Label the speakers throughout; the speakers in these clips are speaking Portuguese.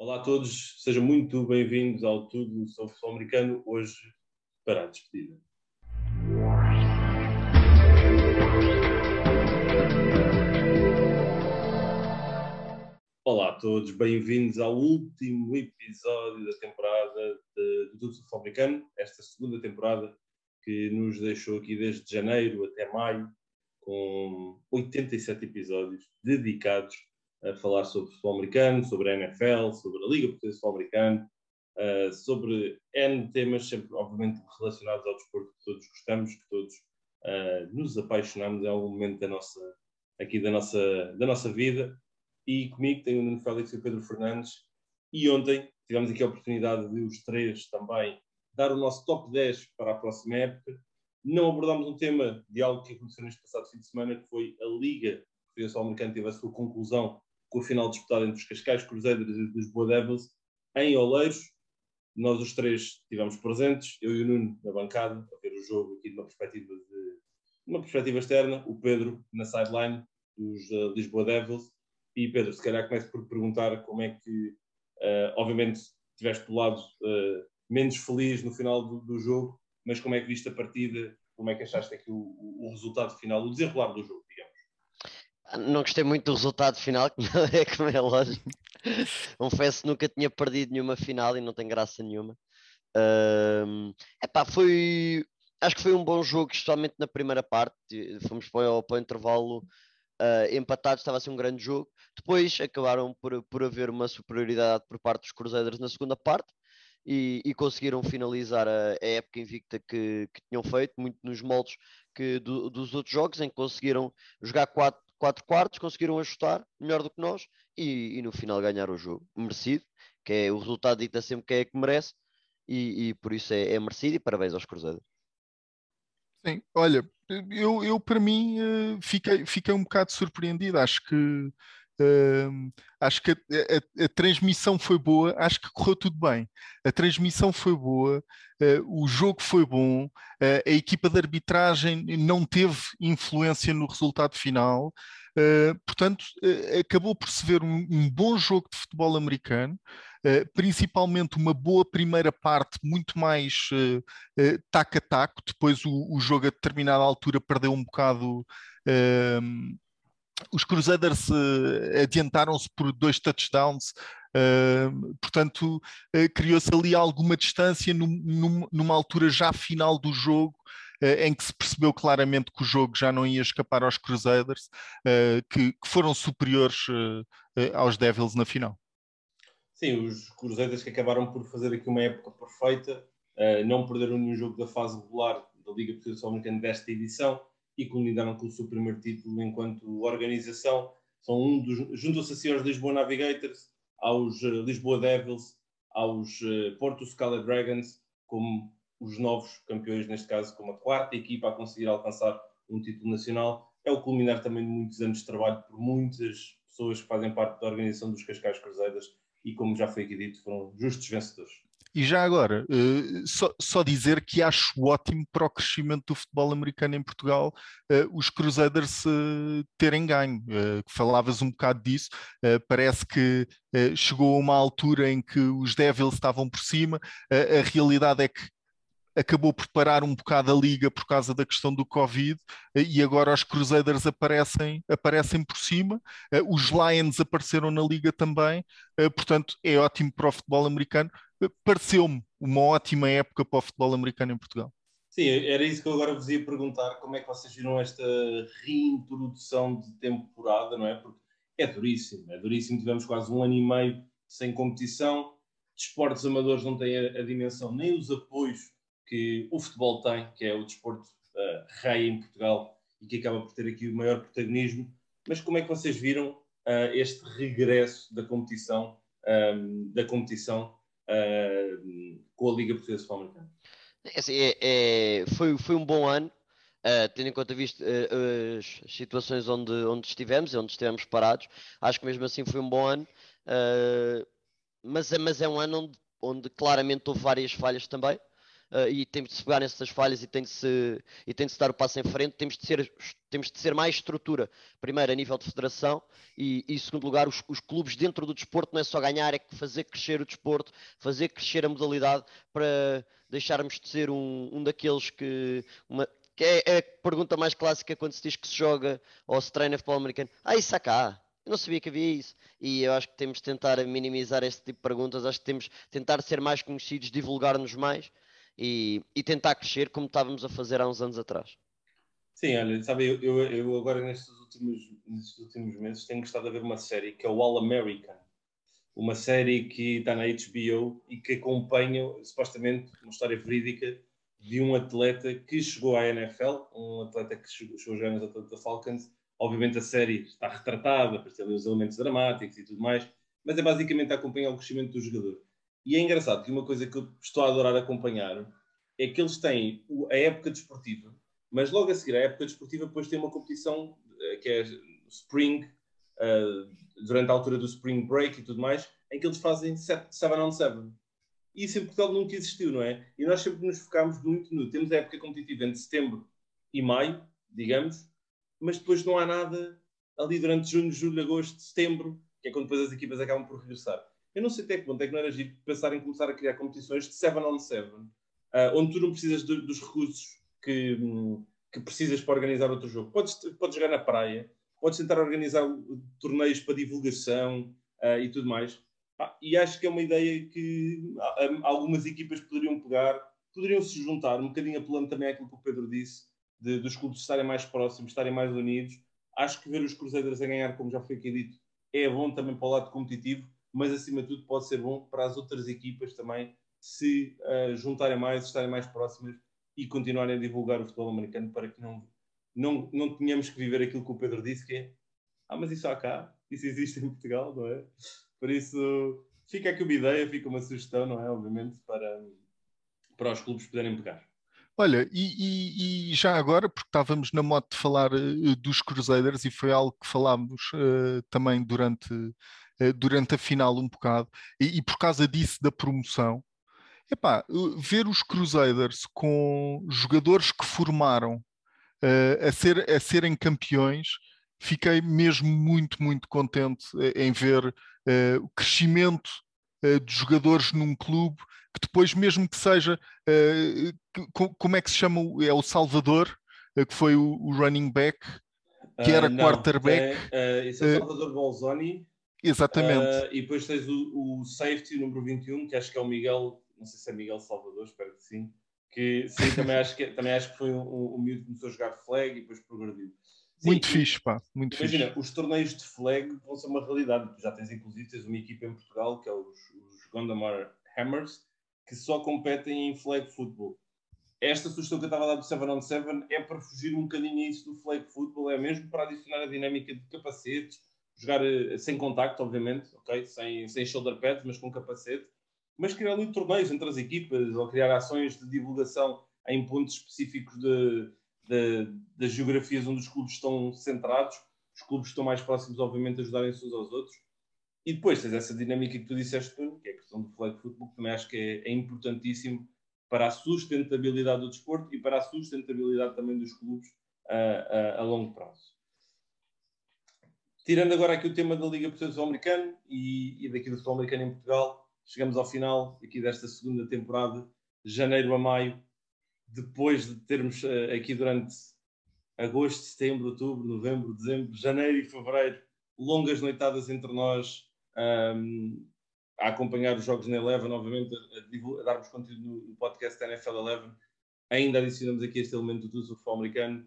Speaker 1: Olá a todos, sejam muito bem-vindos ao Tudo sobre Futebol Americano, hoje para a despedida. Olá a todos, bem-vindos ao último episódio da temporada do Tudo sobre Futebol Americano, esta segunda temporada que nos deixou aqui desde janeiro até maio, com 87 episódios dedicados a falar sobre futebol americano, sobre a NFL, sobre a Liga Portuguesa de Futebol Americano, uh, sobre N temas, sempre obviamente relacionados ao desporto que todos gostamos, que todos uh, nos apaixonamos em algum momento da nossa, aqui da nossa, da nossa vida. E comigo tenho o Nuno Félix e o Pedro Fernandes. E ontem tivemos aqui a oportunidade de os três também dar o nosso top 10 para a próxima época. Não abordámos um tema de algo que aconteceu neste passado fim de semana, que foi a Liga Portuguesa Americana teve a sua conclusão com a final disputada entre os Cascais Cruzeiros e os Lisboa Devils em Oleiros. Nós os três estivemos presentes, eu e o Nuno na bancada, a ver o jogo aqui de uma perspectiva, de, uma perspectiva externa, o Pedro na sideline dos uh, Lisboa Devils. E Pedro, se calhar começo por perguntar como é que, uh, obviamente, estiveste do lado uh, menos feliz no final do, do, jogo, mas como é que viste a partida, como é que achaste aqui o, o, resultado final, o desenrolar do jogo?
Speaker 2: Não gostei muito do resultado final, é como é lógico. Confesso que nunca tinha perdido nenhuma final e não tem graça nenhuma. Um, epá, foi. Acho que foi um bom jogo, especialmente na primeira parte. Fomos para o, para o intervalo uh, empatados, estava a ser um grande jogo. Depois acabaram por, por haver uma superioridade por parte dos Cruzeiros na segunda parte e, e conseguiram finalizar a, a época invicta que, que, tinham feito, muito nos moldes que, do, dos outros jogos, em que conseguiram jogar quatro, quatro quartos, conseguiram ajustar melhor do que nós e, e, no final ganhar o jogo. Merecido, que é o resultado dita sempre quem é que merece e, e por isso é, é, merecido e parabéns aos Cruzeiros.
Speaker 3: Sim, olha, eu, eu para mim uh, fiquei, fiquei um bocado surpreendido. Acho que Uh, acho que a, a, a, transmissão foi boa, acho que correu tudo bem. A transmissão foi boa, uh, o jogo foi bom, uh, a equipa de arbitragem não teve influência no resultado final. Ah, portanto, acabou por se ver um, um, bom jogo de futebol americano, principalmente uma boa primeira parte, muito mais taco a taco. Depois, o, o, jogo a determinada altura perdeu um bocado os Crusaders uh, adiantaram-se por dois touchdowns, uh, portanto, uh, criou-se ali alguma distância num, num, numa altura já final do jogo. em que se percebeu claramente que o jogo já não ia escapar aos Crusaders, que, que, foram superiores aos Devils na final.
Speaker 1: Sim, os Crusaders que acabaram por fazer aqui uma época perfeita, não perderam nenhum jogo da fase regular da Liga Portuguesa Americana desta edição, e culminaram com o seu primeiro título enquanto organização. São um dos, juntam-se assim aos Lisboa Navigators, aos uh, Lisboa Devils, aos uh, Porto Scala Dragons, como os novos campeões, neste caso, como a quarta equipa a conseguir alcançar um título nacional. É o culminar também de muitos anos de trabalho por muitas pessoas que fazem parte da organização dos Cascais Cruzeiras e, como já foi aqui dito, foram justos vencedores.
Speaker 3: E já agora, uh, só, só, dizer que acho ótimo para o crescimento do futebol americano em Portugal uh, os Crusaders uh, terem ganho. falavas um bocado disso, parece que chegou a uma altura em que os Devils estavam por cima, a realidade é que acabou por parar um bocado a liga por causa da questão do Covid e agora os Crusaders aparecem, aparecem por cima, os Lions apareceram na liga também, portanto é ótimo para o futebol americano pareceu-me uma ótima época para o futebol americano em Portugal.
Speaker 1: Sim, era isso que eu agora vos ia perguntar, como é que vocês viram esta reintrodução de temporada, não é? Porque é duríssimo, é duríssimo, tivemos quase um ano e meio sem competição, desportos amadores não têm a dimensão nem os apoios que o futebol tem, que é o desporto uh, rei em Portugal e que acaba por ter aqui o maior protagonismo, mas como é que vocês viram uh, este regresso da competição, um, ehm, da competição uh, com a Liga Portuguesa de Futebol?
Speaker 2: É, assim, é, é, foi, foi um bom ano, uh, tendo em conta visto, uh, as situações onde, onde estivemos, onde estivemos parados. Acho que mesmo assim foi um bom ano, mas, é, mas é um ano onde, onde claramente houve várias falhas também. Uh, e temos de se pegar nessas falhas e tem de se, e tem de se dar o passo em frente. Temos de ser, temos de ser mais estrutura, primeiro a nível de federação e, e segundo lugar, os, os, clubes dentro do desporto não é só ganhar, é fazer crescer o desporto, fazer crescer a modalidade para deixarmos de ser um, um daqueles que. Uma, que é, é, a pergunta mais clássica quando se diz que se joga ou se treina futebol americano. Ah, isso há cá. Eu não sabia que havia isso. E eu acho que temos de tentar minimizar esse tipo de perguntas. Acho que temos de tentar ser mais conhecidos, divulgar-nos mais e, e, tentar crescer como estávamos a fazer há uns anos atrás.
Speaker 1: Sim, olha, sabe, eu, eu, eu agora nestes últimos, nestes últimos meses tenho gostado de ver uma série que é o All American. Uma série que está na HBO e que acompanha supostamente uma história verídica de um atleta que chegou à NFL, um atleta que chegou, chegou a jogar nos Atlanta Falcons Obviamente a série está retratada, para ter os elementos dramáticos e tudo mais, mas é basicamente acompanhar o crescimento do jogador. E é engraçado que uma coisa que eu estou a adorar acompanhar é que eles têm a época desportiva, mas logo a seguir à época desportiva depois tem uma competição eh, que é Spring, uh, durante a altura do Spring Break e tudo mais, em que eles fazem 7 on 7. E isso em Portugal nunca existiu, não é? E nós sempre nos focámos muito no. Temos a época competitiva entre setembro e maio, digamos, mas depois não há nada ali durante junho, julho, agosto, setembro, que é quando depois as equipas acabam por regressar. Eu não sei até que ponto é que não era giro pensar em começar a criar competições de 7 on 7, uh, onde tu não precisas de, dos recursos que, um, que precisas para organizar outro jogo. Podes, podes jogar na praia, podes tentar organizar torneios para divulgação uh, e tudo mais. Ah, e acho que é uma ideia que algumas equipas poderiam pegar, poderiam se juntar, um bocadinho apelando também àquilo que o Pedro disse, de, dos clubes estarem mais próximos, estarem mais unidos. Acho que ver os Cruzeiros a ganhar, como já foi aqui dito, é bom também para o lado competitivo, mas acima de tudo pode ser bom para as outras equipas também se uh, juntarem mais, estarem mais próximas e continuarem a divulgar o futebol americano para que não, não, não tenhamos que viver aquilo que o Pedro disse, que é ah, mas isso há cá, isso existe em Portugal, não é? Por isso, fica aqui uma ideia, fica uma sugestão, não é? Obviamente, para, para os clubes poderem pegar.
Speaker 3: Olha, e, e, e, já agora, porque estávamos na moto de falar uh, dos Crusaders e foi algo que falámos uh, também durante, durante a final um bocado, e, e, por causa disso da promoção, epá, ver os Crusaders com jogadores que formaram a, ser, a serem campeões, fiquei mesmo muito, muito contente em ver o crescimento de jogadores num clube que depois, mesmo que seja, uh, como é que se chama? É o Salvador, uh, que foi o, o, running back, que era uh, não, quarterback.
Speaker 1: É, esse é o Salvador Bolzoni.
Speaker 3: Exatamente.
Speaker 1: e depois tens o, o safety, o número 21, que acho que é o Miguel, não sei se é Miguel Salvador, espero que sim. Que sim, também acho que, também acho que foi um, um, um miúdo que começou a jogar flag e depois progrediu.
Speaker 3: Sim, muito fixe, pá, muito
Speaker 1: imagina,
Speaker 3: fixe.
Speaker 1: os torneios de flag vão ser uma realidade. Já tens, inclusive, tens uma equipa em Portugal, que é os, os Gondomar Hammers, que só competem em flag football. Esta sugestão que eu estava a dar do 7 on 7 é para fugir um bocadinho a isso do flag football, é mesmo para adicionar a dinâmica de capacetes, jogar eh, sem contacto, obviamente, sem, sem shoulder pads, mas com capacete, mas criar ali torneios entre as equipas ou criar ações de divulgação em pontos específicos de, de, das geografias onde os clubes estão centrados. Os clubes estão mais próximos, obviamente, a ajudarem-se uns aos outros e depois tens essa dinâmica que tu disseste, que é a questão do flag football, que também acho que é, é importantíssimo para a sustentabilidade do desporto e para a sustentabilidade também dos clubes a, a, a longo prazo. Tirando agora aqui o tema da Liga Portuguesa Americana e, e daqui do futebol americano em Portugal, chegamos ao final aqui desta segunda temporada, janeiro a maio, depois de termos uh, aqui durante agosto, setembro, outubro, novembro, dezembro, janeiro e fevereiro, longas noitadas entre nós, um, a acompanhar os jogos na Eleven, obviamente, a, a darmos conteúdo no, no podcast da NFL Eleven. Ainda adicionamos aqui este elemento do futebol americano.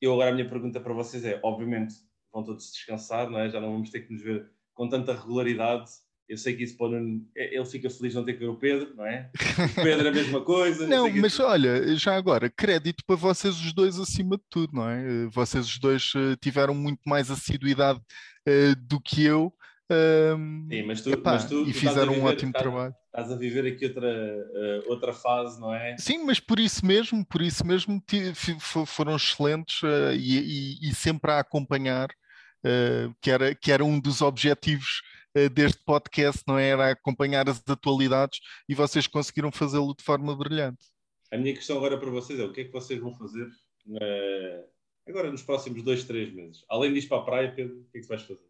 Speaker 1: Eu agora a minha pergunta para vocês é, obviamente, vão todos descansar, não é? já não vamos ter que nos ver com tanta regularidade. Eu sei que isso pode. Ele fica feliz de não ter que ver o Pedro, não é? O Pedro é a mesma coisa.
Speaker 3: Não, mas olha, já agora, crédito para vocês os dois acima de tudo, não é? Vocês os dois eh, tiveram muito mais assiduidade uh, do que eu um,
Speaker 1: Sim, mas tu, epá, mas tu,
Speaker 3: e tu fizeram viver, um ótimo
Speaker 1: estás,
Speaker 3: trabalho.
Speaker 1: Estás a viver aqui outra, uh, outra fase, não é?
Speaker 3: Sim, mas por isso mesmo, por isso mesmo foram excelentes uh, e, e, e, sempre a acompanhar, uh, que, era, que era um dos objetivos deste podcast, não é? era acompanhar as atualidades e vocês conseguiram fazê-lo de forma brilhante.
Speaker 1: A minha questão agora para vocês é o que é que vocês vão fazer na... agora nos próximos dois, três meses? Além disso para a praia, Pedro, o que é que tu vais fazer?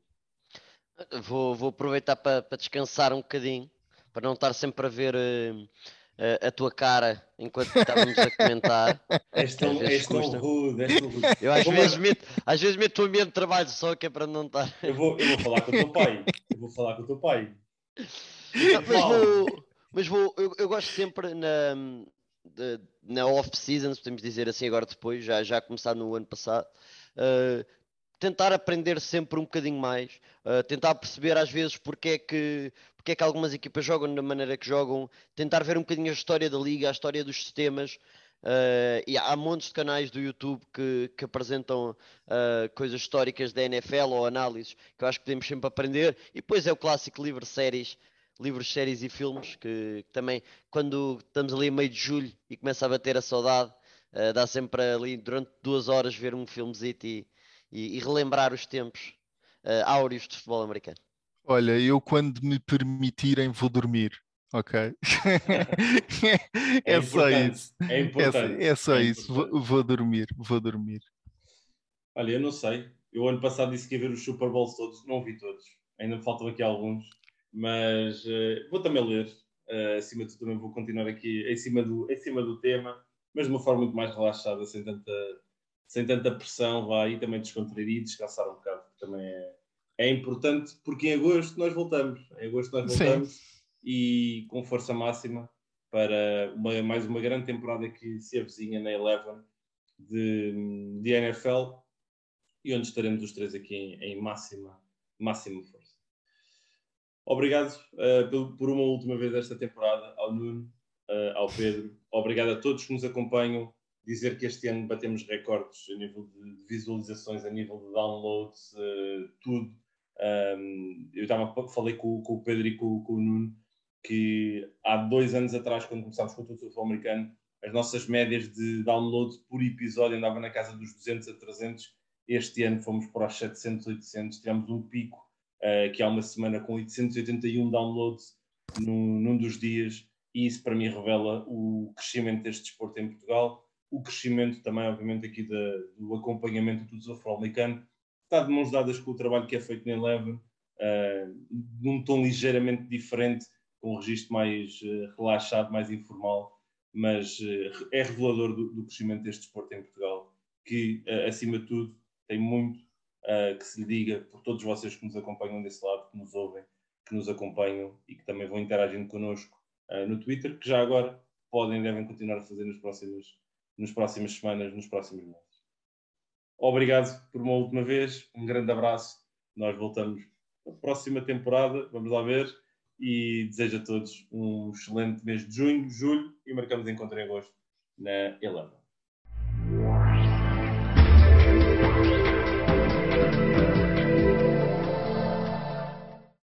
Speaker 2: Vou, vou aproveitar para, para descansar um bocadinho, para não estar sempre a ver uh, a, a tua cara enquanto estávamos a comentar.
Speaker 1: És tão, és tão rude, és tão rude.
Speaker 2: Eu às vezes, meto, às vezes meto o ambiente de trabalho só que é para não estar.
Speaker 1: Eu vou, eu vou falar com o teu pai. Eu vou falar com o teu pai.
Speaker 2: Não, mas vou, mas vou eu, eu gosto sempre na, na off-season, podemos dizer assim agora depois, já, já começar no ano passado, uh, tentar aprender sempre um bocadinho mais, uh, tentar perceber às vezes porque é, que, porque é que algumas equipas jogam da maneira que jogam, tentar ver um bocadinho a história da liga, a história dos sistemas. Uh, e há montes de canais do YouTube que, que apresentam uh, coisas históricas da NFL ou análises que eu acho que podemos sempre aprender. E depois é o clássico livro séries, livros, séries e filmes que, que também, quando estamos ali a meio de julho e começa a bater a saudade, dá sempre ali durante duas horas ver um filmezito e, e, e relembrar os tempos uh, áureos de futebol americano.
Speaker 3: Olha, eu quando me permitirem vou dormir, ok? é, é só isso.
Speaker 1: É importante.
Speaker 3: É, é só é isso. Vou, vou, dormir, vou dormir.
Speaker 1: Olha, eu não sei. Eu ano passado disse que ia ver os Super Bowls todos, não vi todos. Ainda me faltam aqui alguns, mas uh, vou também ler. Uh, acima de tudo, também vou continuar aqui em cima, do, em cima do tema, mas de uma forma muito mais relaxada, sem tanta sem tanta pressão, vai e também descontrair e descansar um bocado, que também é, é importante, porque em agosto nós voltamos. Em agosto nós voltamos Sim. e com força máxima para uma, mais uma grande temporada que se avizinha na Eleven de, de NFL e onde estaremos os três aqui em, em máxima, máxima força. Obrigado uh, por uma última vez esta temporada ao Nuno, uh, ao Pedro. Obrigado a todos que nos acompanham dizer que este ano batemos recordes a nível de visualizações, a nível de downloads, uh, tudo. Um, eu estava, falei com, com, o Pedro e com, com, o Nuno que há dois anos atrás, quando começámos com o futebol americano, as nossas médias de download por episódio andavam na casa dos 200 a 300. Este ano fomos para os 700, 800. Tivemos um pico uh, que há uma semana com 881 downloads num, num dos dias. E isso para mim revela o crescimento deste desporto em Portugal o crescimento também, obviamente, aqui da, do acompanhamento do futebol americano. Está de mãos dadas com o trabalho que é feito na Eleven, uh, num tom ligeiramente diferente, com um registro mais uh, relaxado, mais informal, mas uh, é revelador do, do, crescimento deste desporto em Portugal, que, acima de tudo, tem muito que se lhe diga por todos vocês que nos acompanham desse lado, que nos ouvem, que nos acompanham e que também vão interagindo connosco no Twitter, que já agora podem e devem continuar a fazer nos próximos nas próximas semanas, nos próximos meses. Obrigado por uma última vez, um grande abraço. Nós voltamos na próxima temporada, vamos lá ver, e desejo a todos um excelente mês de junho, julho e marcamos encontro em agosto na Elana.